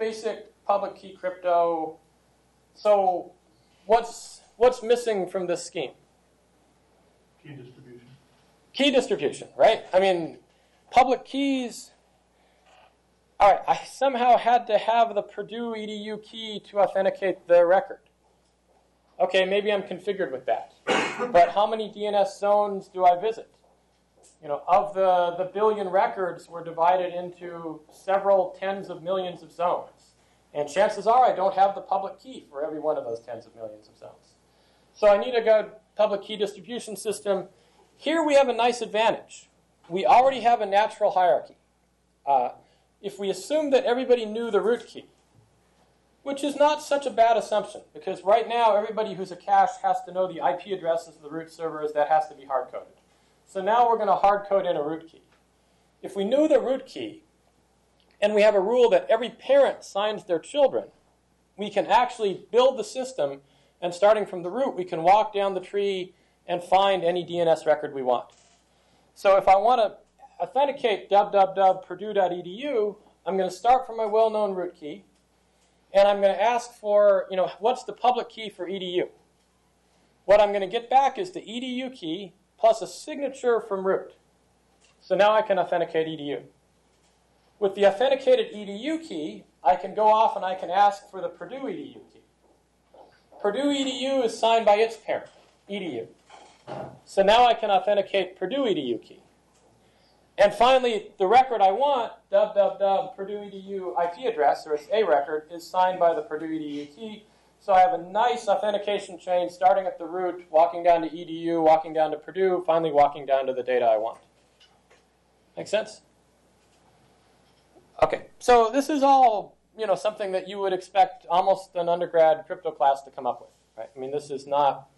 basic public key crypto. So what's, what's missing from this scheme? Key distribution. Key distribution, right? I mean, public keys. All right, I somehow had to have the Purdue EDU key to authenticate the record. Okay, maybe I'm configured with that. but how many DNS zones do I visit? You know, of the, the billion records, we're divided into several tens of millions of zones. And chances are I don't have the public key for every one of those tens of millions of zones. So I need a good public key distribution system. Here we have a nice advantage. We already have a natural hierarchy. Uh, if we assume that everybody knew the root key, which is not such a bad assumption, because right now everybody who's a cache has to know the IP addresses of the root servers, that has to be hard coded. So now we're going to hard code in a root key. If we knew the root key, and we have a rule that every parent signs their children, we can actually build the system, and starting from the root, we can walk down the tree and find any DNS record we want. So if I want to authenticate www.purdue.edu, I'm going to start from my well-known root key, and I'm going to ask for, you know, what's the public key for edu? What I'm going to get back is the edu key plus a signature from root. So now I can authenticate edu. With the authenticated edu key, I can go off and I can ask for the Purdue edu key. Purdue edu is signed by its parent, edu. So now I can authenticate Purdue edu key. And finally, the record I want, www Purdue edu IP address, or its A record, is signed by the Purdue edu key. So I have a nice authentication chain starting at the root, walking down to edu, walking down to Purdue, finally walking down to the data I want. Make sense? Okay, so this is all you know something that you would expect almost an undergrad crypto class to come up with, right? I mean, this is not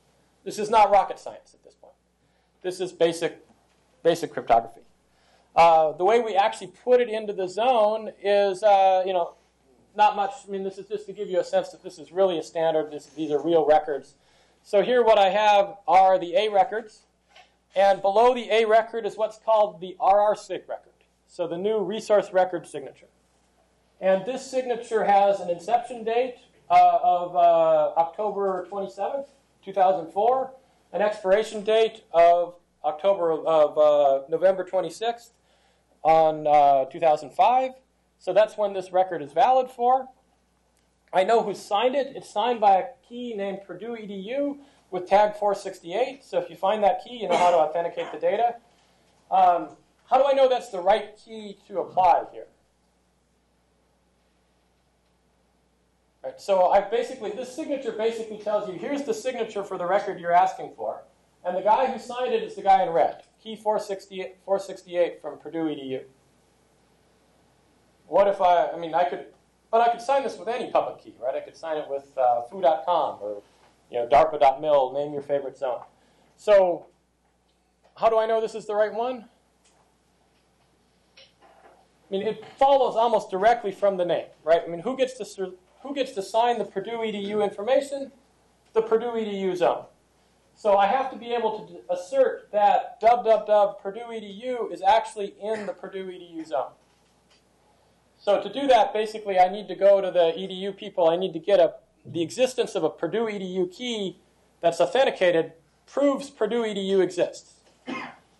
this is not rocket science at this point. This is basic basic cryptography. Uh, the way we actually put it into the zone is, uh, you know, not much. I mean, this is just to give you a sense that this is really a standard. This, these are real records. So here, what I have are the A records, and below the A record is what's called the RRSIG record. So the new resource record signature. And this signature has an inception date uh, of uh, October 27th, 2004, an expiration date of October of uh, November 26th on uh, 2005. So that's when this record is valid for. I know who signed it. It's signed by a key named Purdue EDU with tag 468. So if you find that key, you know how to authenticate the data. Um, how do I know that's the right key to apply here? Right, so I basically, this signature basically tells you, here's the signature for the record you're asking for. And the guy who signed it is the guy in red, key 468, 468 from Purdue EDU. What if I, I mean, I could, but I could sign this with any public key, right? I could sign it with uh, foo.com or, you know, darpa.mil, name your favorite zone. So how do I know this is the right one? I mean, it follows almost directly from the name, right? I mean, who gets to who gets to sign the Purdue EDU information? The Purdue EDU zone. So I have to be able to assert that www Purdue EDU is actually in the Purdue EDU zone. So to do that, basically, I need to go to the EDU people. I need to get a, the existence of a Purdue EDU key that's authenticated proves Purdue EDU exists.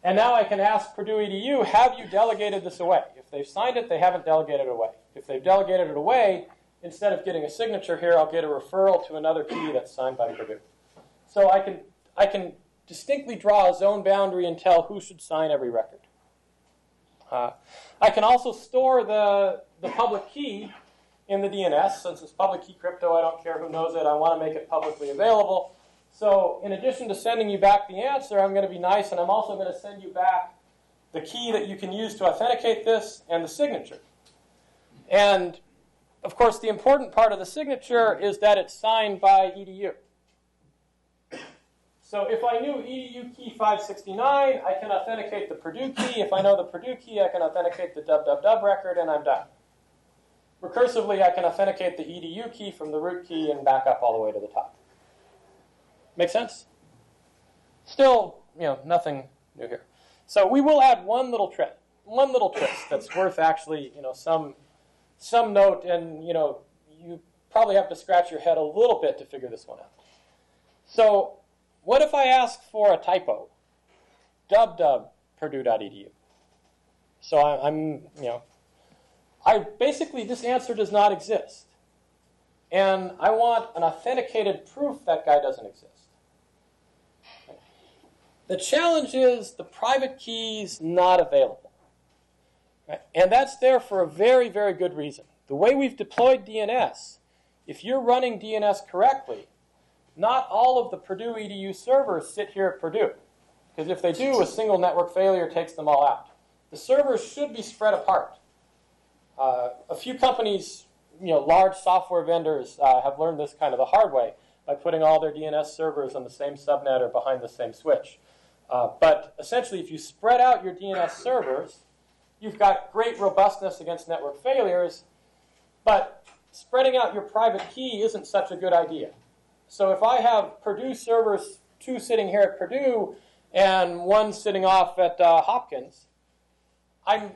And now I can ask Purdue EDU, have you delegated this away? If they've signed it, they haven't delegated it away. If they've delegated it away, instead of getting a signature here, I'll get a referral to another key that's signed by Purdue. So I can, I can distinctly draw a zone boundary and tell who should sign every record. Uh, I can also store the, the public key in the DNS. Since it's public key crypto, I don't care who knows it. I want to make it publicly available. So in addition to sending you back the answer, I'm going to be nice, and I'm also going to send you back the key that you can use to authenticate this and the signature. And of course, the important part of the signature is that it's signed by EDU. So if I knew EDU key 569, I can authenticate the Purdue key. If I know the Purdue key, I can authenticate the www record, and I'm done. Recursively, I can authenticate the EDU key from the root key and back up all the way to the top. Make sense? Still, you know, nothing new here. So we will add one little trick, one little twist that's worth actually, you know, some some note, and you know, you probably have to scratch your head a little bit to figure this one out. So, what if I ask for a typo? Dub purdue.edu. So I'm, you know, I basically this answer does not exist, and I want an authenticated proof that guy doesn't exist. The challenge is the private key's not available. And that's there for a very, very good reason. The way we've deployed DNS, if you're running DNS correctly, not all of the Purdue EDU servers sit here at Purdue. Because if they do, a single network failure takes them all out. The servers should be spread apart. Uh, a few companies, you know, large software vendors uh, have learned this kind of the hard way by putting all their DNS servers on the same subnet or behind the same switch. Uh, but essentially, if you spread out your DNS servers, you've got great robustness against network failures, but spreading out your private key isn't such a good idea. So if I have Purdue servers, two sitting here at Purdue and one sitting off at uh, Hopkins, I'm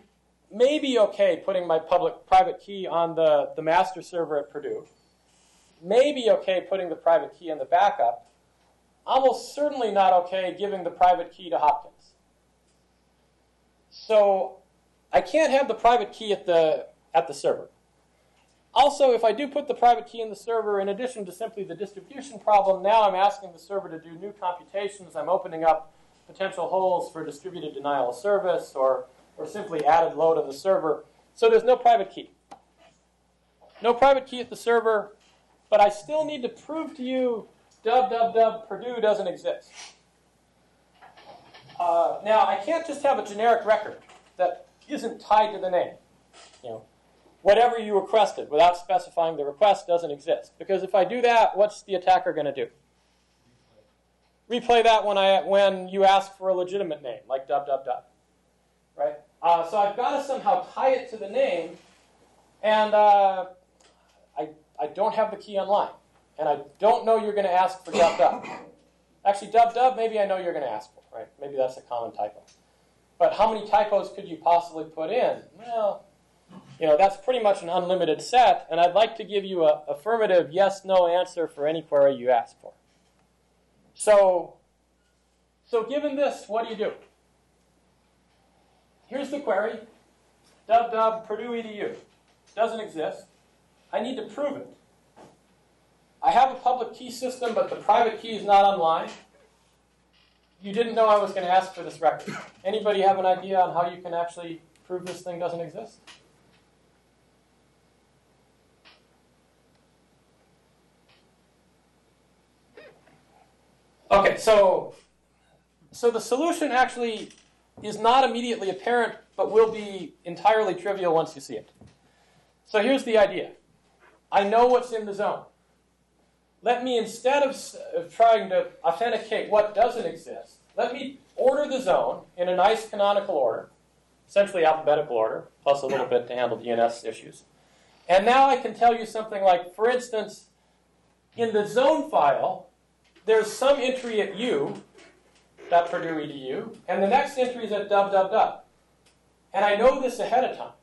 maybe okay putting my public private key on the, the master server at Purdue. Maybe okay putting the private key in the backup. Almost certainly not okay giving the private key to Hopkins. So I can't have the private key at the, at the server. Also, if I do put the private key in the server, in addition to simply the distribution problem, now I'm asking the server to do new computations. I'm opening up potential holes for distributed denial of service or, or simply added load on the server. So there's no private key. No private key at the server, but I still need to prove to you www Purdue doesn't exist. Uh, now, I can't just have a generic record that isn't tied to the name. You know, whatever you requested without specifying the request doesn't exist. Because if I do that, what's the attacker going to do? Replay that when I when you ask for a legitimate name, like dub dub dub. Right? Uh, so I've got to somehow tie it to the name, and uh, I I don't have the key online, and I don't know you're going to ask for dub dub. Actually, dub dub, maybe I know you're going to ask for. Right? Maybe that's a common typo. But how many typos could you possibly put in? Well, you know, that's pretty much an unlimited set, and I'd like to give you a affirmative yes no answer for any query you ask for. So, so given this, what do you do? Here's the query. Dub dub Purdue edu. Doesn't exist. I need to prove it. I have a public key system, but the private key is not online you didn't know I was going to ask for this record. Anybody have an idea on how you can actually prove this thing doesn't exist? Okay, so so the solution actually is not immediately apparent, but will be entirely trivial once you see it. So here's the idea. I know what's in the zone let me, instead of, trying to authenticate what doesn't exist, let me order the zone in a nice canonical order, essentially alphabetical order, plus a little bit to handle DNS issues. And now I can tell you something like, for instance, in the zone file, there's some entry at u, .purdue edu, and the next entry is at www. And I know this ahead of time,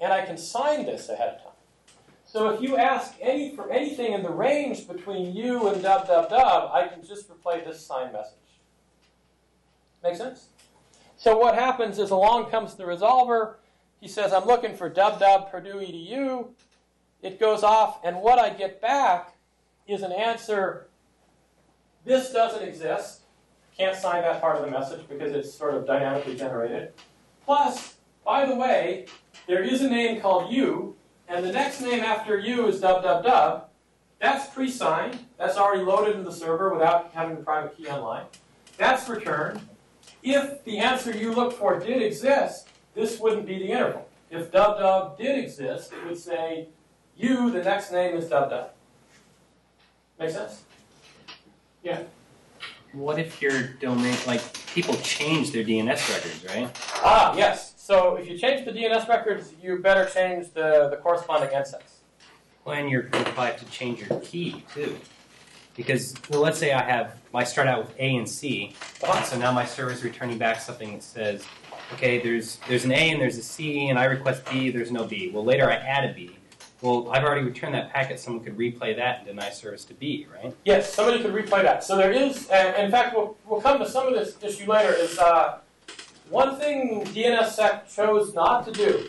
and I can sign this ahead of time. So if you ask any for anything in the range between you and dub, I can just replay this sign message. Make sense? So what happens is along comes the resolver. He says, I'm looking for dub dub Purdue edu. It goes off, and what I get back is an answer. This doesn't exist. Can't sign that part of the message because it's sort of dynamically generated. Plus, by the way, there is a name called you and the next name after you is dub dub dub. That's pre-signed. That's already loaded in the server without having the private key online. That's returned. If the answer you look for did exist, this wouldn't be the interval. If dub dub did exist, it would say you, the next name is dub dub. Make sense? Yeah. What if your domain, like people change their DNS records, right? Ah, yes. So if you change the DNS records, you better change the, the corresponding NSEC. Well, and you're required to change your key too. Because, well, let's say I have, I start out with A and C, uh-huh. so now my server is returning back something that says, okay, there's there's an A and there's a C, and I request B, there's no B. Well, later I add a B. Well, I've already returned that packet. Someone could replay that and deny service to B, right? Yes, somebody could replay that. So there is, and in fact, we'll, we'll come to some of this issue later, is uh, one thing DNSSEC chose not to do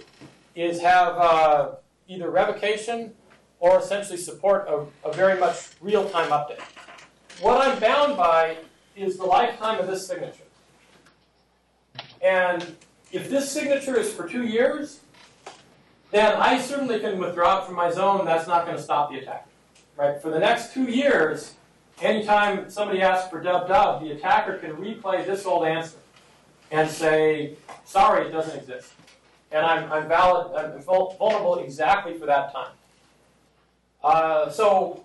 is have uh, either revocation or essentially support a, a very much real-time update. What I'm bound by is the lifetime of this signature. And if this signature is for two years, then I certainly can withdraw it from my zone. That's not going to stop the attack. Right? For the next two years, anytime somebody asks for dub dub, the attacker can replay this old answer and say, sorry, it doesn't exist. And I'm, I'm valid, I'm vulnerable exactly for that time. Uh, so,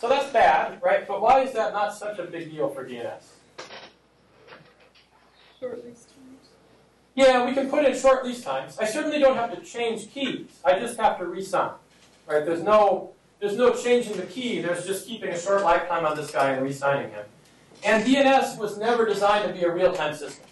so that's bad, right? But why is that not such a big deal for DNS? Yeah, we can put in short lease times. I certainly don't have to change keys. I just have to resign. Right? There's no there's no changing the key. There's just keeping a short lifetime on this guy and resigning him. And DNS was never designed to be a real-time system.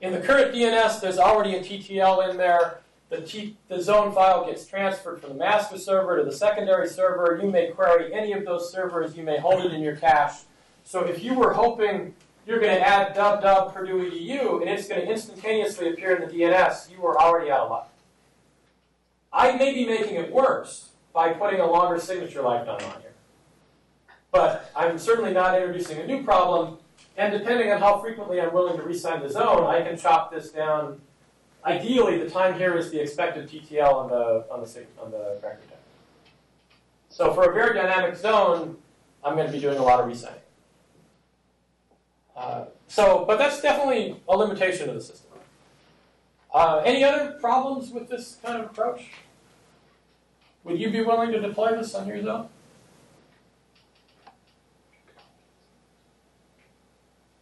In the current DNS, there's already a TTL in there. The, T, the zone file gets transferred from the master server to the secondary server. You may query any of those servers. You may hold it in your cache. So if you were hoping you're going to add dub dub Purdue edu, and it's going to instantaneously appear in the DNS, you are already out of luck. I may be making it worse by putting a longer signature lifetime on here. But I'm certainly not introducing a new problem, and depending on how frequently I'm willing to resign the zone, I can chop this down. Ideally, the time here is the expected TTL on the on the on the record. So for a very dynamic zone, I'm going to be doing a lot of resigning. Uh, so, but that's definitely a limitation of the system. Uh, any other problems with this kind of approach? Would you be willing to deploy this on your zone?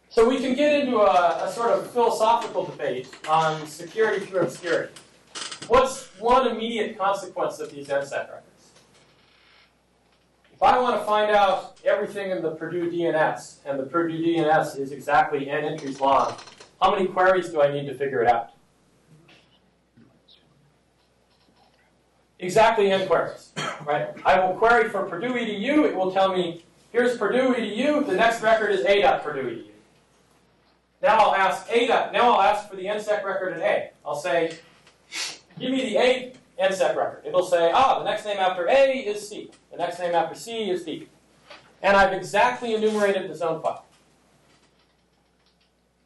So we can get into a, a, sort of philosophical debate on security through obscurity. What's one immediate consequence of these NSEC records? If I want to find out everything in the Purdue DNS, and the Purdue DNS is exactly n entries long, how many queries do I need to figure it out? Exactly n queries, right? I will query for Purdue edu. It will tell me, here's Purdue edu. The next record is a.purdue edu. Now I'll ask a. Now I'll ask for the NSEC record in A. I'll say, give me the A NSEC record. It'll say, ah, the next name after A is C. The next name after C is D. And I've exactly enumerated the zone file.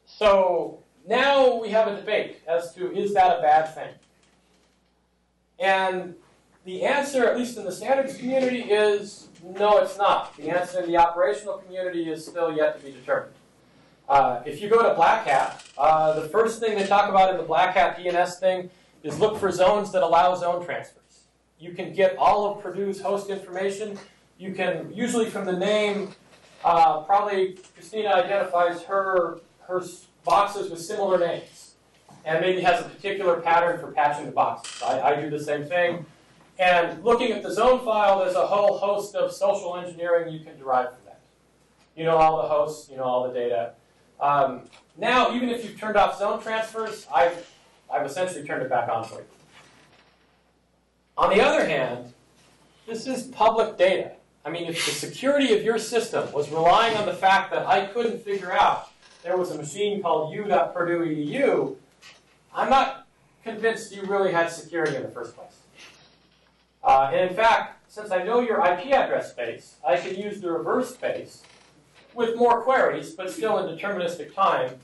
So now we have a debate as to is that a bad thing? And the answer, at least in the standards community, is no, it's not. The answer in the operational community is still yet to be determined. Uh, if you go to Black Hat, uh, the first thing they talk about in the Black Hat DNS thing is look for zones that allow zone transfers. You can get all of Purdue's host information. You can, usually from the name, uh, probably Christina identifies her, her boxes with similar names and maybe has a particular pattern for patching the boxes. I, I do the same thing. And looking at the zone file, there's a whole host of social engineering you can derive from that. You know all the hosts, you know all the data. Um, now, even if you've turned off zone transfers, I've I've essentially turned it back on for you. On the other hand, this is public data. I mean, if the security of your system was relying on the fact that I couldn't figure out there was a machine called u.purdue.edu, I'm not convinced you really had security in the first place. Uh, and in fact, since I know your IP address space, I can use the reverse space with more queries, but still in deterministic time,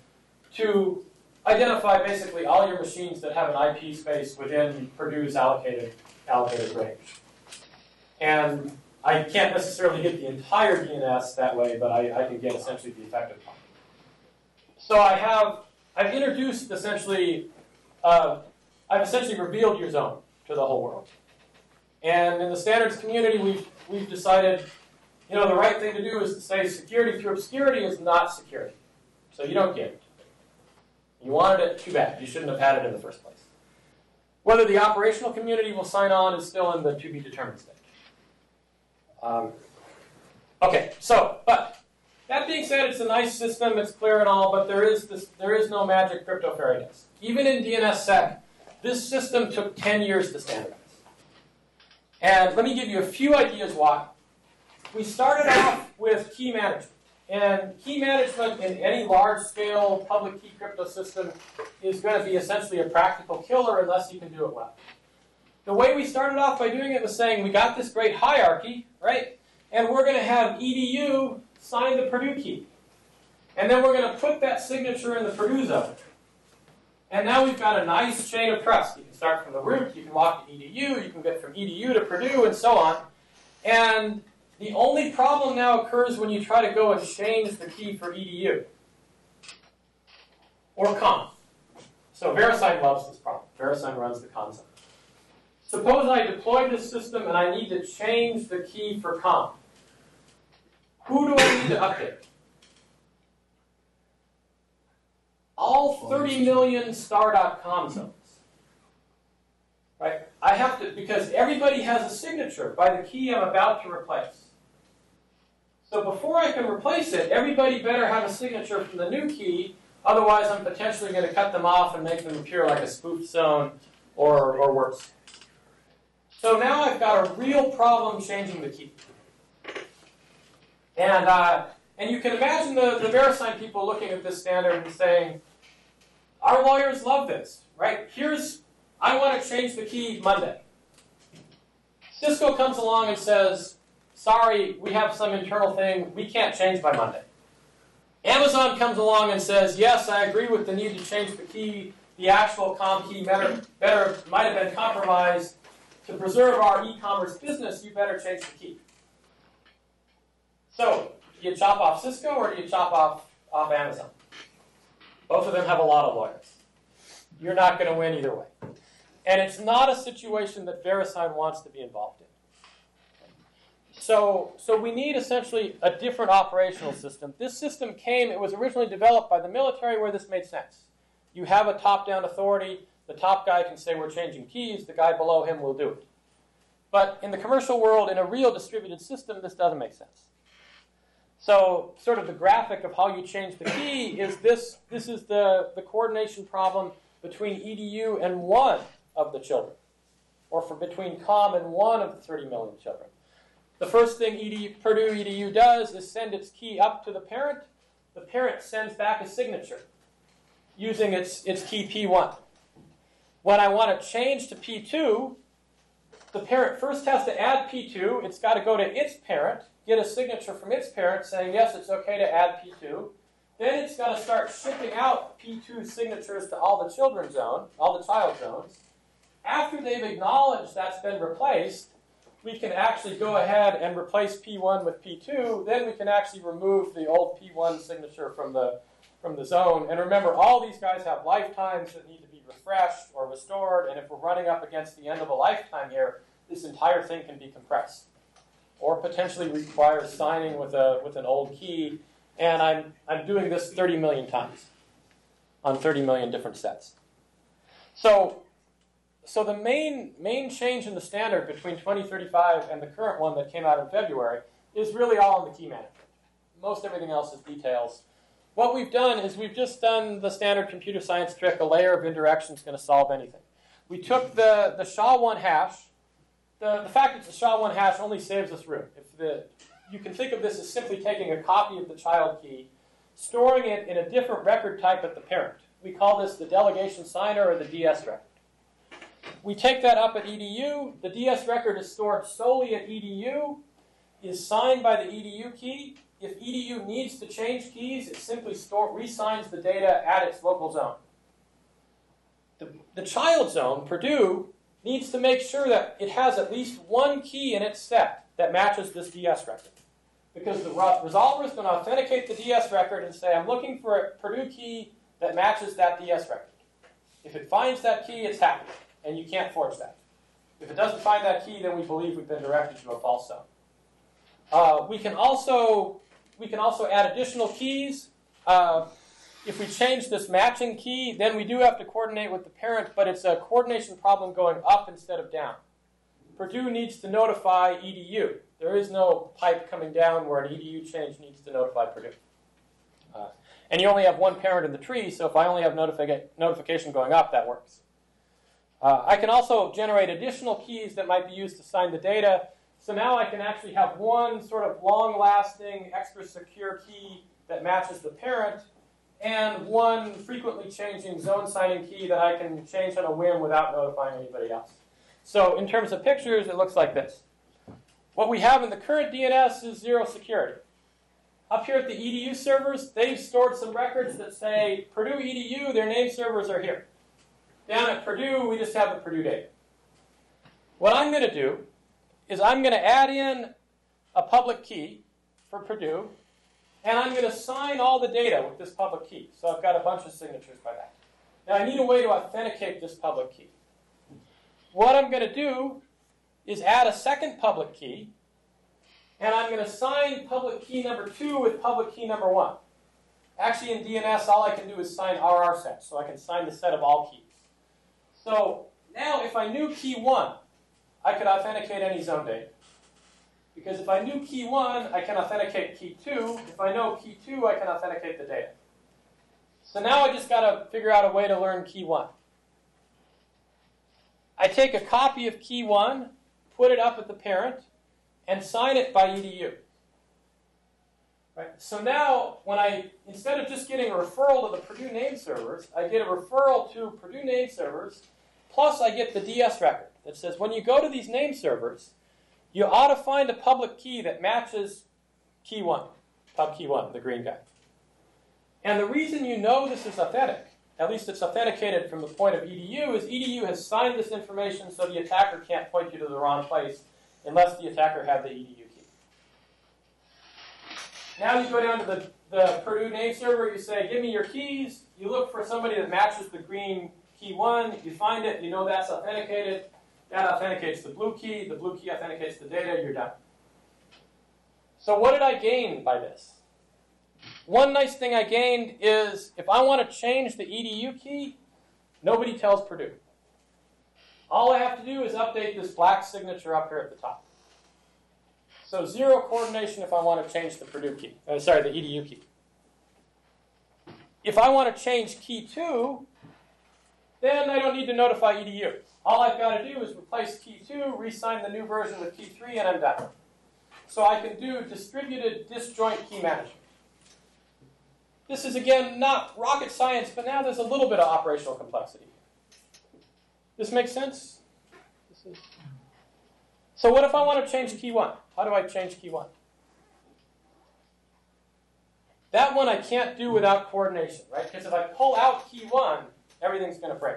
to identify basically all your machines that have an IP space within Purdue's allocated, allocated range. And I can't necessarily get the entire DNS that way, but I, I can get essentially the effective. So I have, I've introduced essentially, uh, I've essentially revealed your zone to the whole world. And in the standards community, we've, we've decided, you know, the right thing to do is to say security through obscurity is not security. So you don't get it. You wanted it, too bad. You shouldn't have had it in the first place. Whether the operational community will sign on is still in the to be determined stage. Um, okay, so, but that being said, it's a nice system, it's clear and all, but there is this, there is no magic crypto fairy dust. Even in DNSSEC, this system took 10 years to standardize. And let me give you a few ideas why. We started off with key management. And key management in any large scale public key crypto system is going to be essentially a practical killer unless you can do it well. The way we started off by doing it was saying we got this great hierarchy, right? And we're going to have edu sign the Purdue key. And then we're going to put that signature in the Purdue zone. And now we've got a nice chain of trust. You can start from the root, you can walk to edu, you can get from edu to Purdue, and so on. And the only problem now occurs when you try to go and change the key for edu or com. So VeriSign loves this problem. VeriSign runs the com. Suppose I deploy this system and I need to change the key for com. Who do I need to update? All 30 million star.com zones. Right? I have to, because everybody has a signature by the key I'm about to replace. So before I can replace it, everybody better have a signature from the new key, otherwise I'm potentially going to cut them off and make them appear like a spoofed zone or, or worse. So now I've got a real problem changing the key. And, uh, and you can imagine the, the VeriSign people looking at this standard and saying, our lawyers love this, right? Here's, I want to change the key Monday. Cisco comes along and says, sorry, we have some internal thing, we can't change by Monday. Amazon comes along and says, yes, I agree with the need to change the key. The actual com key better, better might have been compromised. To preserve our e-commerce business, you better change the key. So, do you chop off Cisco or do you chop off, off Amazon? Both of them have a lot of lawyers. You're not going to win either way. And it's not a situation that VeriSign wants to be involved in. So, so we need essentially a different operational system. This system came, it was originally developed by the military where this made sense. You have a top-down authority, the top guy can say we're changing keys, the guy below him will do it. But in the commercial world, in a real distributed system, this doesn't make sense. So sort of the graphic of how you change the key is this, this is the, the coordination problem between EDU and one of the children, or for between COM and one of the 30 million children. The first thing EDU, Purdue EDU does is send its key up to the parent. The parent sends back a signature using its, its key P1. When I want to change to P2, the parent first has to add P2. It's got to go to its parent, get a signature from its parent saying, yes, it's okay to add P2. Then it's got to start shipping out P2 signatures to all the children zone, all the child zones. After they've acknowledged that's been replaced, we can actually go ahead and replace P1 with P2. Then we can actually remove the old P1 signature from the, from the zone. And remember, all these guys have lifetimes that need to be refreshed or restored. And if we're running up against the end of a lifetime here, this entire thing can be compressed. Or potentially require signing with, a, with an old key. And I'm, I'm doing this 30 million times on 30 million different sets. So so the main, main change in the standard between 2035 and the current one that came out in February is really all in the key management. Most everything else is details. What we've done is we've just done the standard computer science trick, a layer of indirection is going to solve anything. We took the, the SHA-1 hash. The, the fact it's a SHA-1 hash only saves us room. If the, you can think of this as simply taking a copy of the child key, storing it in a different record type at the parent. We call this the delegation signer or the DS record. We take that up at EDU. The DS record is stored solely at EDU, is signed by the EDU key. If EDU needs to change keys, it simply store, resigns the data at its local zone. The, the child zone, Purdue, needs to make sure that it has at least one key in its set that matches this DS record. Because the resolver is going to authenticate the DS record and say, I'm looking for a Purdue key that matches that DS record. If it finds that key, it's happy and you can't forge that. If it doesn't find that key, then we believe we've been directed to a false zone. Uh, we can also we can also add additional keys. Uh, if we change this matching key, then we do have to coordinate with the parent, but it's a coordination problem going up instead of down. Purdue needs to notify EDU. There is no pipe coming down where an EDU change needs to notify Purdue. Uh, and you only have one parent in the tree, so if I only have notification going up, that works. Uh, I can also generate additional keys that might be used to sign the data. So now I can actually have one sort of long-lasting, extra secure key that matches the parent, and one frequently changing zone signing key that I can change on a whim without notifying anybody else. So in terms of pictures, it looks like this. What we have in the current DNS is zero security. Up here at the EDU servers, they've stored some records that say Purdue EDU, their name servers are here. Down at Purdue, we just have a Purdue date. What I'm going to do is I'm going to add in a public key for Purdue, and I'm going to sign all the data with this public key. So I've got a bunch of signatures by that. Now I need a way to authenticate this public key. What I'm going to do is add a second public key, and I'm going to sign public key number two with public key number one. Actually, in DNS, all I can do is sign RR set, so I can sign the set of all keys. So now, if I knew key one, I could authenticate any zone data. Because if I knew key one, I can authenticate key two. If I know key two, I can authenticate the data. So now I just got to figure out a way to learn key one. I take a copy of key one, put it up at the parent, and sign it by EDU. Right? So now, when I, instead of just getting a referral to the Purdue name servers, I get a referral to Purdue name servers, plus I get the DS record that says when you go to these name servers, you ought to find a public key that matches key one, pub key one, the green guy. And the reason you know this is authentic, at least it's authenticated from the point of EDU, is EDU has signed this information so the attacker can't point you to the wrong place unless the attacker had the EDU. Now you go down to the, the Purdue name server, you say, give me your keys. You look for somebody that matches the green key one. You find it, you know that's authenticated. That authenticates the blue key. The blue key authenticates the data. You're done. So what did I gain by this? One nice thing I gained is if I want to change the EDU key, nobody tells Purdue. All I have to do is update this black signature up here at the top. So zero coordination if I want to change the Purdue key. Uh, sorry, the EDU key. If I want to change key 2, then I don't need to notify EDU. All I've got to do is replace key 2, re-sign the new version with key 3, and I'm done. So I can do distributed disjoint key management. This is, again, not rocket science, but now there's a little bit of operational complexity. This makes sense? This is... So what if I want to change key 1? How do I change key 1? That one I can't do without coordination, right? Because if I pull out key 1, everything's going to break.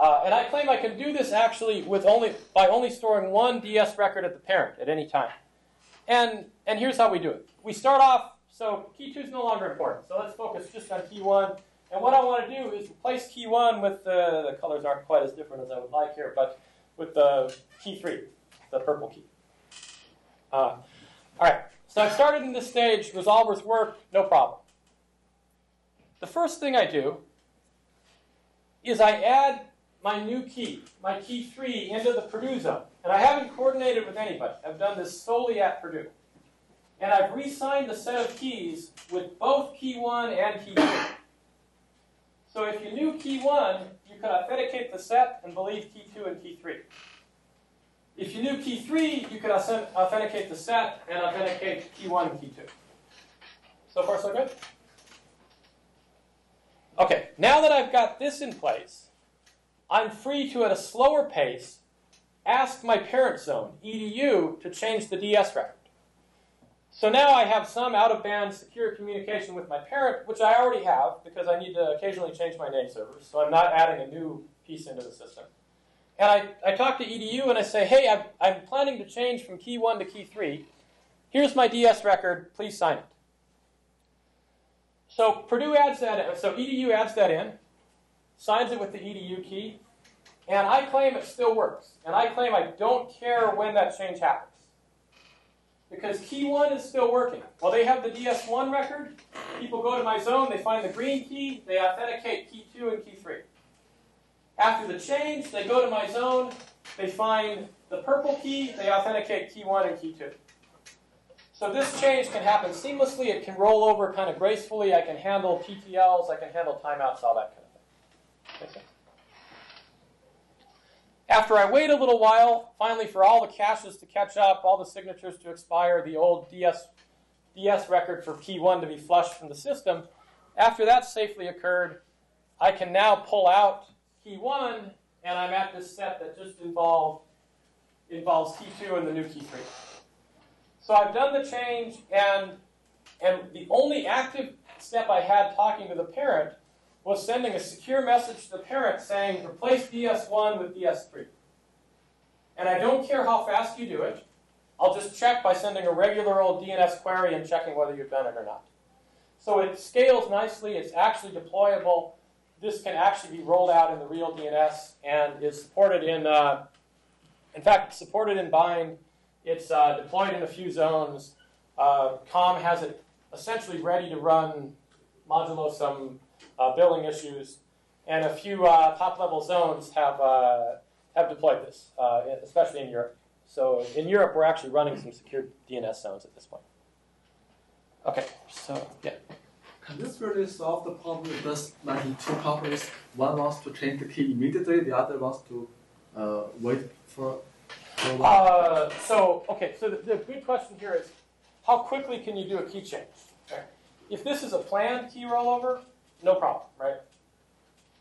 Uh, and I claim I can do this actually with only by only storing one DS record at the parent at any time. And, and here's how we do it. We start off, so key 2 is no longer important. So let's focus just on key 1. And what I want to do is replace key 1 with the, the colors aren't quite as different as I would like here, but with the key 3, the purple key. Uh, all right, so I've started in this stage. Resolvers work, no problem. The first thing I do is I add my new key, my key 3, into the Purdue zone. And I haven't coordinated with anybody. I've done this solely at Purdue. And I've re-signed the set of keys with both key 1 and key 2. So if you knew key 1, you could authenticate the set and believe key 2 and key 3. If you knew key 3, you could authenticate the set and authenticate key 1 and key 2. So far, so good? Okay, now that I've got this in place, I'm free to, at a slower pace, ask my parent zone, EDU, to change the DS record. So now I have some out-of-band secure communication with my parent, which I already have because I need to occasionally change my name servers. So I'm not adding a new piece into the system. And I, I talk to EDU and I say, hey, I'm, I'm planning to change from key 1 to key 3. Here's my DS record. Please sign it. So Purdue adds that. So EDU adds that in, signs it with the EDU key, and I claim it still works. And I claim I don't care when that change happens. Because key 1 is still working. Well, they have the DS1 record. People go to my zone, they find the green key, they authenticate key 2 and key 3. After the change, they go to my zone, they find the purple key, they authenticate key 1 and key 2. So this change can happen seamlessly. It can roll over kind of gracefully. I can handle TTLs. I can handle timeouts, all that kind of thing. Make sense? After I wait a little while, finally for all the caches to catch up, all the signatures to expire, the old DS, DS record for key one to be flushed from the system, after that safely occurred, I can now pull out key one, and I'm at this set that just involved, involves key two and the new key three. So I've done the change, and, and the only active step I had talking to the parent was sending a secure message to the parent saying, replace DS1 with DS3. And I don't care how fast you do it. I'll just check by sending a regular old DNS query and checking whether you've done it or not. So it scales nicely. It's actually deployable. This can actually be rolled out in the real DNS and is supported in, uh, in fact, supported in Bind. It's uh, deployed in a few zones. Uh, COM has it essentially ready to run modulo some billing issues, and a few uh, top-level zones have uh, have deployed this, uh, especially in Europe. So in Europe, we're actually running some secure DNS zones at this point. Okay, so yeah. Can this really solve the problem with just like in two companies? One wants to change the key immediately, the other wants to uh, wait for, for a while. Uh, so okay, so the, the good question here is, how quickly can you do a key change? Okay. If this is a planned key rollover, no problem, right?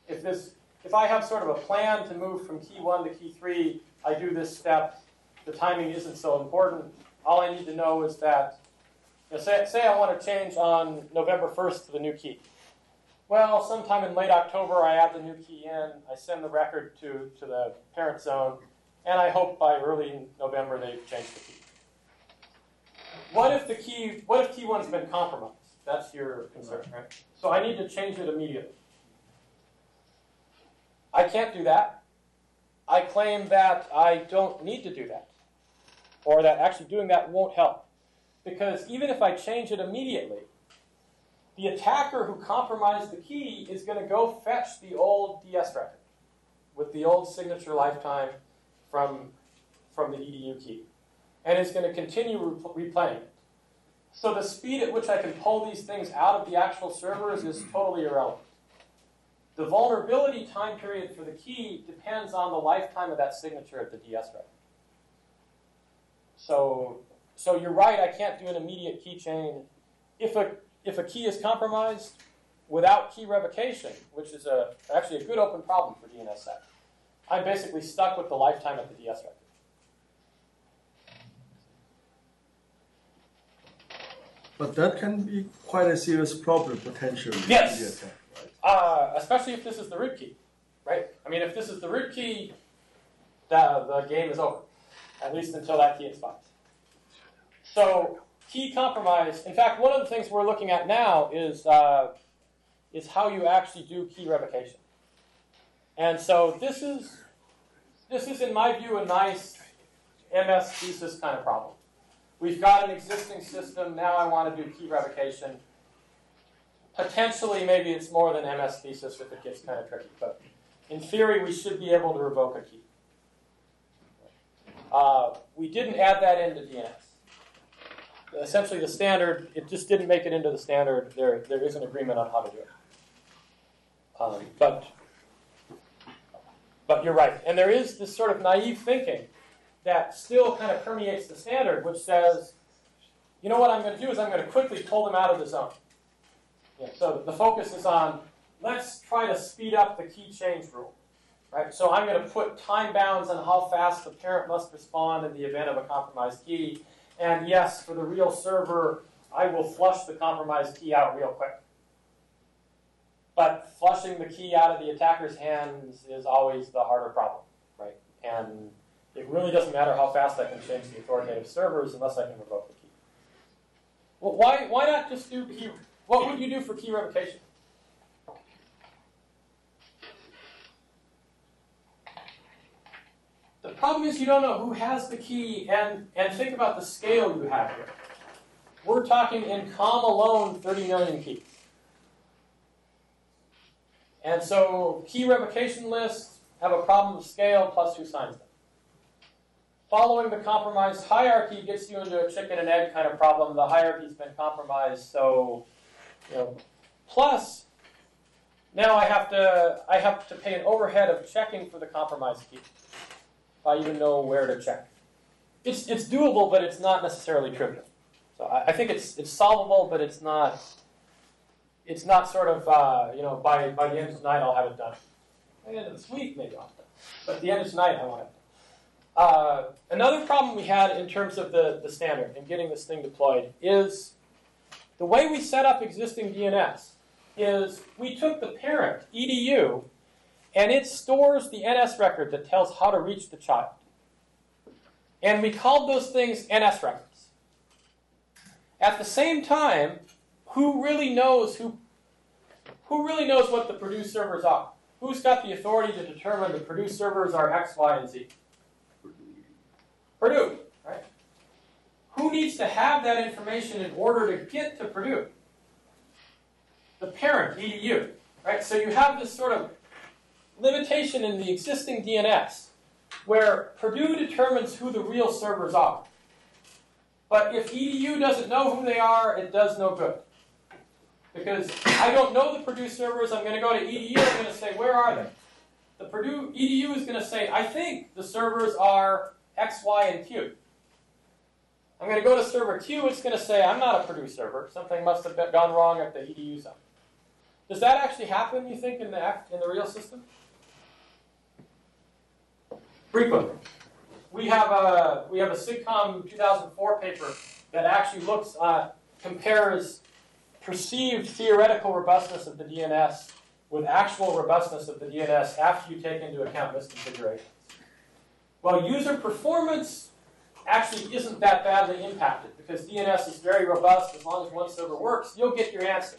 If this, if I have sort of a plan to move from key one to key three, I do this step. The timing isn't so important. All I need to know is that, you know, say, say I want to change on November 1st to the new key. Well, sometime in late October, I add the new key in, I send the record to, to the parent zone, and I hope by early November they've changed the key. What if the key, what if key one's been compromised? That's your concern, right? So I need to change it immediately. I can't do that. I claim that I don't need to do that, or that actually doing that won't help. Because even if I change it immediately, the attacker who compromised the key is going to go fetch the old DS record with the old signature lifetime from, from the EDU key and it's going to continue re- replaying. So the speed at which I can pull these things out of the actual servers is totally irrelevant. The vulnerability time period for the key depends on the lifetime of that signature at the DS record. So, so you're right, I can't do an immediate key chain. If a, if a key is compromised without key revocation, which is a, actually a good open problem for DNSSEC, I'm basically stuck with the lifetime at the DS record. But that can be quite a serious problem potentially. Yes. attack, right? Uh, especially if this is the root key, right? I mean, if this is the root key, the, the game is over, at least until that key expires. So, key compromise. In fact, one of the things we're looking at now is uh, is how you actually do key revocation. And so this is this is, in my view, a nice MS thesis kind of problem. We've got an existing system. Now I want to do key revocation. Potentially, maybe it's more than MS thesis if it gets kind of tricky. But in theory, we should be able to revoke a key. Uh, we didn't add that into DNS. Essentially, the standard, it just didn't make it into the standard. There, there is an agreement on how to do it. Um, but, but you're right. And there is this sort of naive thinking that still kind of permeates the standard, which says, you know what I'm going to do is I'm going to quickly pull them out of the zone. Yeah, so the focus is on let's try to speed up the key change rule. Right? So I'm going to put time bounds on how fast the parent must respond in the event of a compromised key. And yes, for the real server, I will flush the compromised key out real quick. But flushing the key out of the attacker's hands is always the harder problem, right? And it really doesn't matter how fast I can change the authoritative servers unless I can revoke the key. Well, why, why not just do key? What would you do for key revocation? The problem is you don't know who has the key, and, and think about the scale you have here. We're talking in COM alone 30 million keys. And so key revocation lists have a problem of scale plus who signs them. Following the compromised hierarchy gets you into a chicken and egg kind of problem. The hierarchy's been compromised, so you know. Plus, now I have to I have to pay an overhead of checking for the compromised key. if I even know where to check. It's, it's doable, but it's not necessarily trivial. So I, I think it's, it's solvable, but it's not, it's not sort of, uh, you know, by, by the end of tonight I'll have it done. By the end of this week, maybe I'll have it done. But at the end of tonight, I want it. Uh, another problem we had in terms of the, the standard and getting this thing deployed is the way we set up existing DNS is we took the parent, edu, and it stores the NS record that tells how to reach the child. And we called those things NS records. At the same time, who really knows who who really knows what the Purdue servers are? Who's got the authority to determine the Purdue servers are X, Y, and Z? Purdue, right? Who needs to have that information in order to get to Purdue? The parent, edu, right? So you have this sort of limitation in the existing DNS where Purdue determines who the real servers are. But if edu doesn't know who they are, it does no good. Because I don't know the Purdue servers, I'm going to go to edu, I'm going to say, where are they? The Purdue edu is going to say, I think the servers are X, Y, and Q. I'm going to go to server Q, it's going to say, I'm not a Purdue server. Something must have gone wrong at the edu side. Does that actually happen, you think, in the, in the real system? Frequently. We have a, we have a SIGCOMM 2004 paper that actually looks, uh, compares perceived theoretical robustness of the DNS with actual robustness of the DNS after you take into account misconfigurations. Well, user performance actually isn't that badly impacted because DNS is very robust. As long as one server works, you'll get your answer.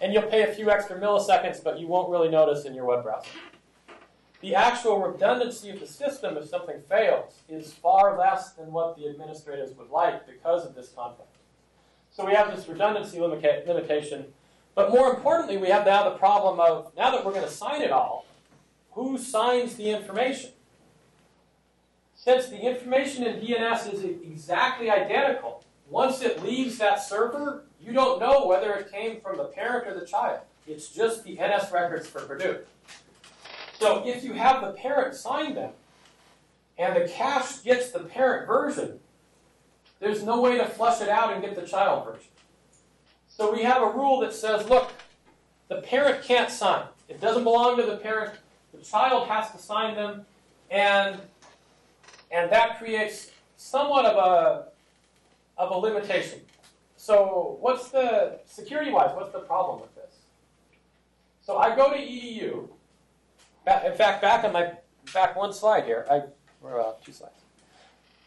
And you'll pay a few extra milliseconds, but you won't really notice in your web browser. The actual redundancy of the system, if something fails, is far less than what the administrators would like because of this conflict. So we have this redundancy limita- limitation. But more importantly, we have now the problem of now that we're going to sign it all, who signs the information? Since the information in DNS is exactly identical, once it leaves that server, you don't know whether it came from the parent or the child. It's just the NS records for Purdue. So if you have the parent sign them, and the cache gets the parent version, there's no way to flush it out and get the child version. So we have a rule that says, look, the parent can't sign. It doesn't belong to the parent. The child has to sign them, and and that creates somewhat of a of a limitation. So what's the security-wise? What's the problem with this? So I go to edu. In fact, back on my back one slide here, I or uh, two slides.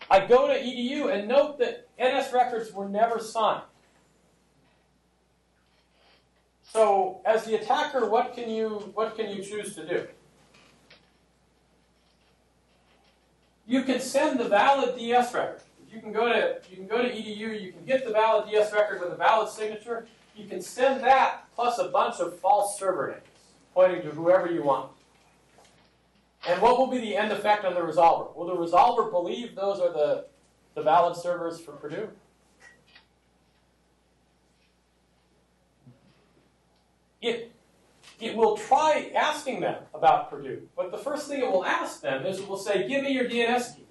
I go to edu and note that NS records were never signed. So as the attacker, what can you what can you choose to do? You can send the valid DS record. You can go to you can go to edu. You can get the valid DS record with a valid signature. You can send that plus a bunch of false server names pointing to whoever you want. And what will be the end effect on the resolver? Will the resolver believe those are the, the valid servers for Purdue? It, it will try asking them about Purdue, but the first thing it will ask them is it will say, give me your DNS key.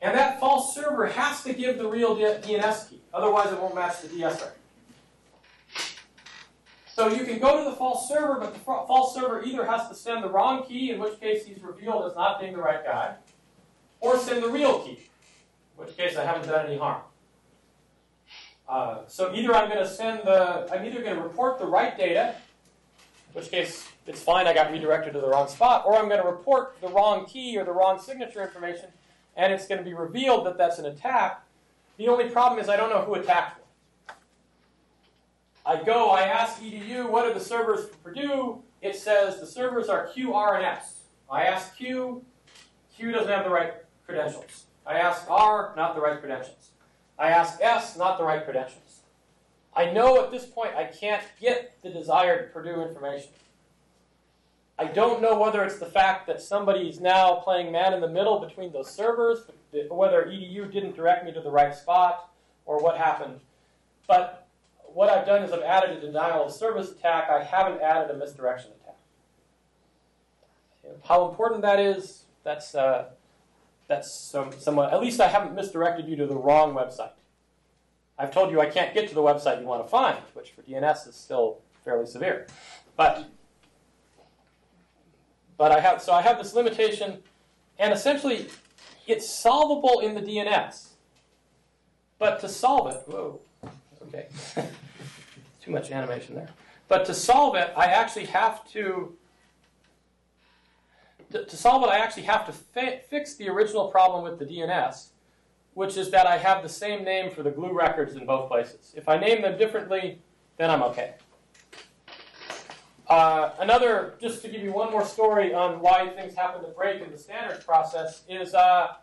And that false server has to give the real DNS key, otherwise it won't match the DS record. So you can go to the false server, but the false server either has to send the wrong key, in which case he's revealed as not being the right guy, or send the real key, in which case I haven't done any harm. Uh, so either I'm going to send the, I'm either going to report the right data, which case it's fine, I got redirected to the wrong spot, or I'm going to report the wrong key or the wrong signature information, and it's going to be revealed that that's an attack. The only problem is I don't know who attacked me. I go, I ask edu, what are the servers for Purdue? It says the servers are Q, R, and S. I ask Q, Q doesn't have the right credentials. I ask R, not the right credentials. I ask S, not the right credentials. I know at this point I can't get the desired Purdue information. I don't know whether it's the fact that somebody's now playing man in the middle between those servers, whether edu didn't direct me to the right spot, or what happened. But what I've done is I've added a denial of service attack. I haven't added a misdirection attack. How important that is, That's uh, that's some, somewhat. At least I haven't misdirected you to the wrong website. I've told you I can't get to the website you want to find, which for DNS is still fairly severe. But but I have so I have this limitation, and essentially, it's solvable in the DNS. But to solve it, whoa, okay, too much animation there. But to solve it, I actually have to. To, solve it, I actually have to fi- fix the original problem with the DNS, which is that I have the same name for the glue records in both places. If I name them differently, then I'm okay. Uh, another, just to give you one more story on why things happen to break in the standards process, is uh,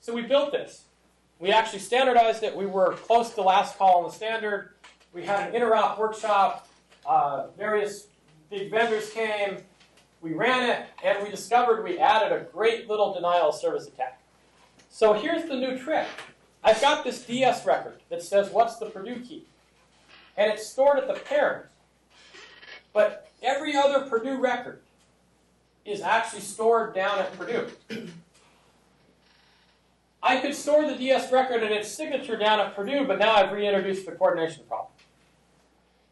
so we built this. We actually standardized it. We were close to the last call on the standard. We had an interop workshop. Uh, various big vendors came. We ran it, and we discovered we added a great little denial of service attack. So here's the new trick. I've got this DS record that says what's the Purdue key, and it's stored at the parent. But every other Purdue record is actually stored down at Purdue. I could store the DS record and its signature down at Purdue, but now I've reintroduced the coordination problem.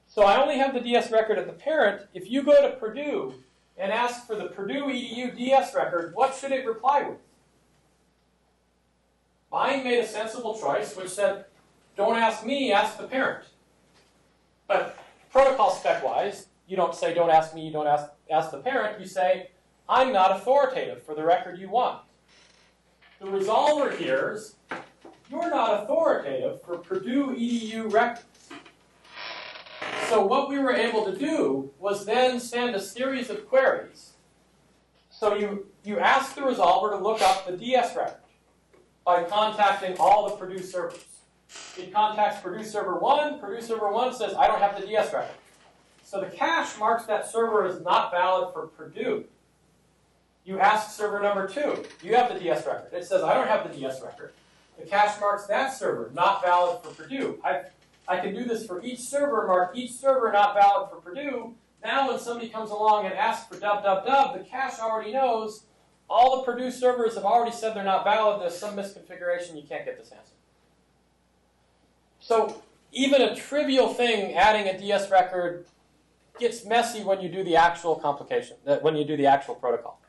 So I only have the DS record at the parent. If you go to Purdue and ask for the Purdue EDU DS record, what should it reply with? BIND made a sensible choice, which said, don't ask me, ask the parent. But protocol spec wise, you don't say, don't ask me, you don't ask, ask the parent. You say, I'm not authoritative for the record you want. The resolver hears, you're not authoritative for Purdue EDU records. So what we were able to do was then send a series of queries. So you, you ask the resolver to look up the DS record by contacting all the Purdue servers. It contacts Purdue server 1. Purdue server 1 says, I don't have the DS record. So the cache marks that server as not valid for Purdue. You ask server number 2, do you have the DS record? It says, I don't have the DS record. The cache marks that server not valid for Purdue. I, I can do this for each server, mark each server not valid for Purdue. Now when somebody comes along and asks for dub dub dub, the cache already knows all the Purdue servers have already said they're not valid. There's some misconfiguration. You can't get this answer. So even a trivial thing, adding a DS record, gets messy when you do the actual complication, when you do the actual protocol.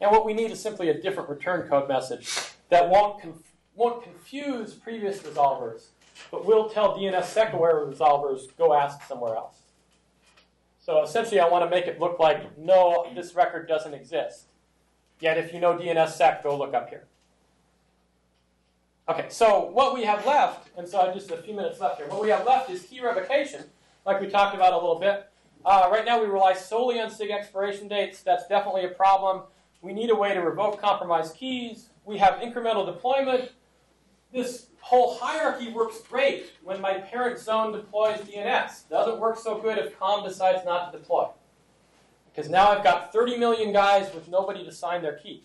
And what we need is simply a different return code message that won't, conf- won't confuse previous resolvers, but will tell DNSSEC-aware resolvers, go ask somewhere else. So essentially, I want to make it look like, no, this record doesn't exist. Yet if you know DNSSEC, go look up here. Okay, so what we have left, and so I have just a few minutes left here, what we have left is key revocation, like we talked about a little bit. Uh, right now we rely solely on SIG expiration dates. That's definitely a problem. We need a way to revoke compromised keys. We have incremental deployment. This whole hierarchy works great when my parent zone deploys DNS. Doesn't work so good if COM decides not to deploy. Because now I've got 30 million guys with nobody to sign their key.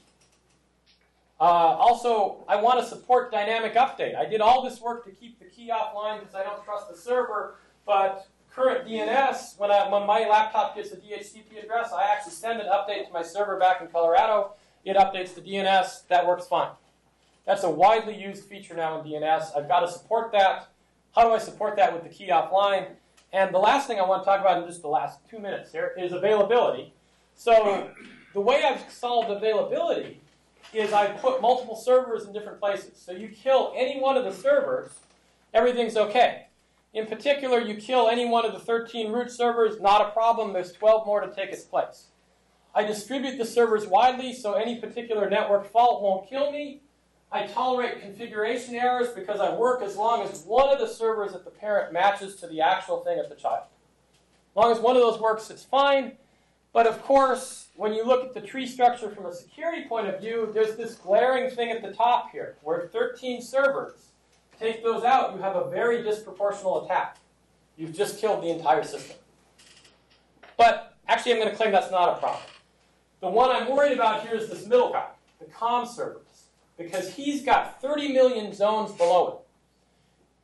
Uh, also, I want to support dynamic update. I did all this work to keep the key offline because I don't trust the server, but current DNS, when, I, when my laptop gets a DHCP address, I actually send an update to my server back in Colorado. It updates the DNS. That works fine. That's a widely used feature now in DNS. I've got to support that. How do I support that with the key offline? And the last thing I want to talk about in just the last two minutes here is availability. So the way I've solved availability is I put multiple servers in different places. So you kill any one of the servers, everything's okay. In particular, you kill any one of the 13 root servers, not a problem. There's 12 more to take its place. I distribute the servers widely so any particular network fault won't kill me. I tolerate configuration errors because I work as long as one of the servers at the parent matches to the actual thing at the child. As long as one of those works, it's fine. But of course, when you look at the tree structure from a security point of view, there's this glaring thing at the top here, where 13 servers. Take those out, you have a very disproportional attack. You've just killed the entire system. But actually, I'm going to claim that's not a problem. The one I'm worried about here is this middle guy, the COM servers, because he's got 30 million zones below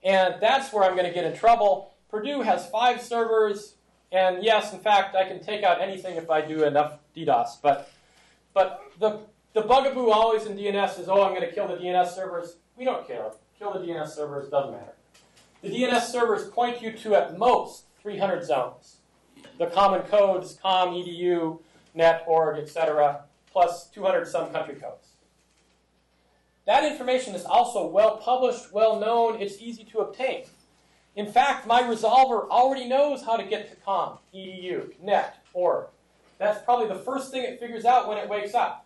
it. And that's where I'm going to get in trouble. Purdue has five servers, and yes, in fact, I can take out anything if I do enough DDoS. But, but the, the bugaboo always in DNS is, oh, I'm going to kill the DNS servers. We don't care. Kill the DNS servers, doesn't matter. The DNS servers point you to at most 300 zones. The common codes, com, edu, net, org, etc., plus 200 some country codes. That information is also well published, well known, it's easy to obtain. In fact, my resolver already knows how to get to com, edu, net, org. That's probably the first thing it figures out when it wakes up.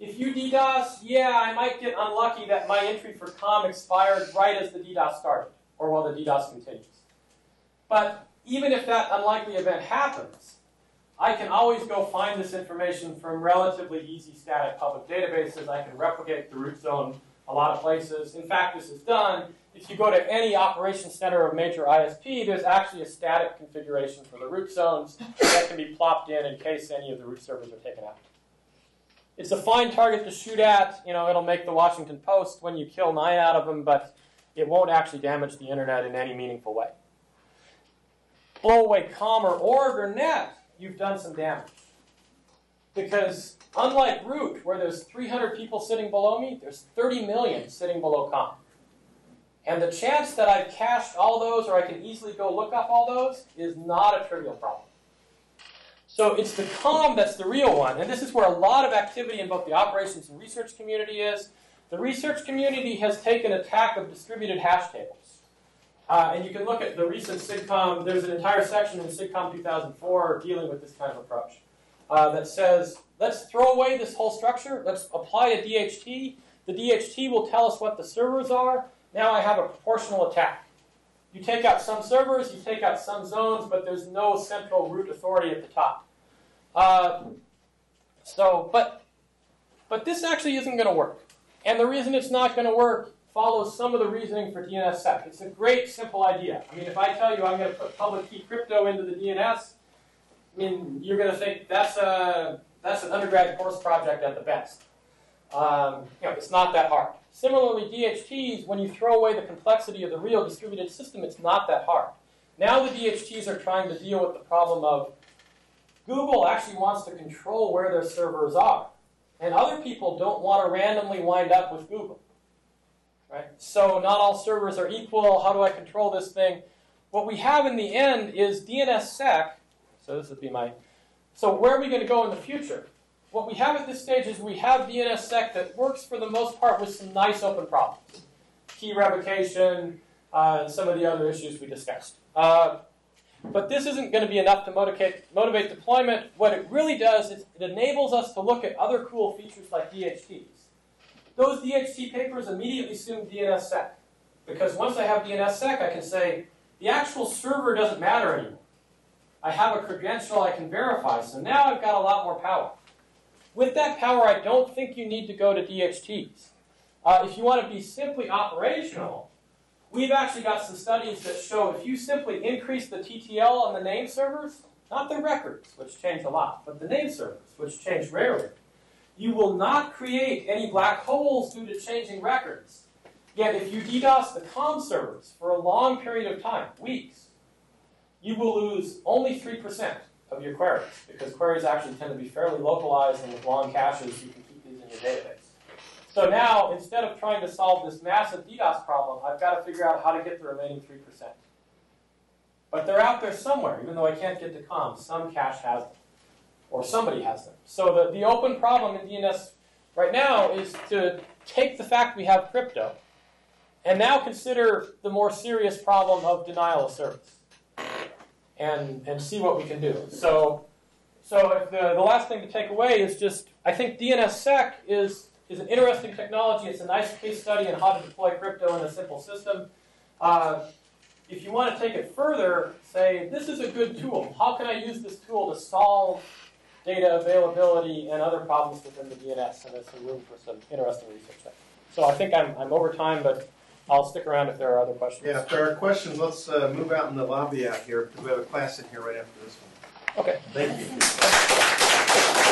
If you DDoS, yeah, I might get unlucky that my entry for com expired right as the DDoS started, or while the DDoS continues. But even if that unlikely event happens, I can always go find this information from relatively easy static public databases. I can replicate the root zone a lot of places. In fact, this is done. If you go to any operation center of major ISP, there's actually a static configuration for the root zones that can be plopped in in case any of the root servers are taken out. It's a fine target to shoot at. You know, it'll make the Washington Post when you kill nine out of them, but it won't actually damage the internet in any meaningful way. Blow away com or org or net, you've done some damage. Because unlike root, where there's 300 people sitting below me, there's 30 million sitting below com. And the chance that I've cached all those or I can easily go look up all those is not a trivial problem. So it's the com that's the real one. And this is where a lot of activity in both the operations and research community is. The research community has taken attack of distributed hash tables. Uh, and you can look at the recent SIGCOMM, there's an entire section in SIGCOMM 2004 dealing with this kind of approach uh, that says, let's throw away this whole structure, let's apply a DHT. The DHT will tell us what the servers are. Now I have a proportional attack. You take out some servers, you take out some zones, but there's no central root authority at the top. Uh, so, but, but this actually isn't going to work. And the reason it's not going to work follows some of the reasoning for DNSSEC. It's a great, simple idea. I mean, if I tell you I'm going to put public key crypto into the DNS, I mean, you're going to think that's a that's an undergrad course project at the best. Um, you know, it's not that hard. Similarly, DHTs, when you throw away the complexity of the real distributed system, it's not that hard. Now the DHTs are trying to deal with the problem of Google actually wants to control where their servers are. And other people don't want to randomly wind up with Google. Right? So not all servers are equal. How do I control this thing? What we have in the end is DNSSEC. So this would be my. So where are we going to go in the future? What we have at this stage is we have DNSSEC that works for the most part with some nice open problems. Key revocation, uh, and some of the other issues we discussed. Uh, but this isn't going to be enough to motivate, motivate deployment. What it really does is it enables us to look at other cool features like DHTs. Those DHT papers immediately assume DNSSEC. Because once I have DNSSEC, I can say, the actual server doesn't matter anymore. I have a credential I can verify, so now I've got a lot more power. With that power, I don't think you need to go to DHTs. Uh, if you want to be simply operational, we've actually got some studies that show if you simply increase the TTL on the name servers, not the records, which change a lot, but the name servers, which change rarely, you will not create any black holes due to changing records. Yet if you DDoS the com servers for a long period of time, weeks, you will lose only 3% of your queries because queries actually tend to be fairly localized and with long caches, you can keep these in your database. So now, instead of trying to solve this massive DDoS problem, I've got to figure out how to get the remaining 3%. But they're out there somewhere, even though I can't get to com. Some cache has them, or somebody has them. So the, the open problem in DNS right now is to take the fact we have crypto and now consider the more serious problem of denial of service and, and see what we can do. So, so the, the last thing to take away is just, I think DNSSEC is, is an interesting technology. It's a nice case study in how to deploy crypto in a simple system. Uh, if you want to take it further, say, this is a good tool. How can I use this tool to solve data availability and other problems within the DNS? And there's some room for some interesting research there. So I think I'm, I'm over time, but I'll stick around if there are other questions. Yeah, if there are questions, let's uh, move out in the lobby out here because we have a class in here right after this one. Okay. Thank you.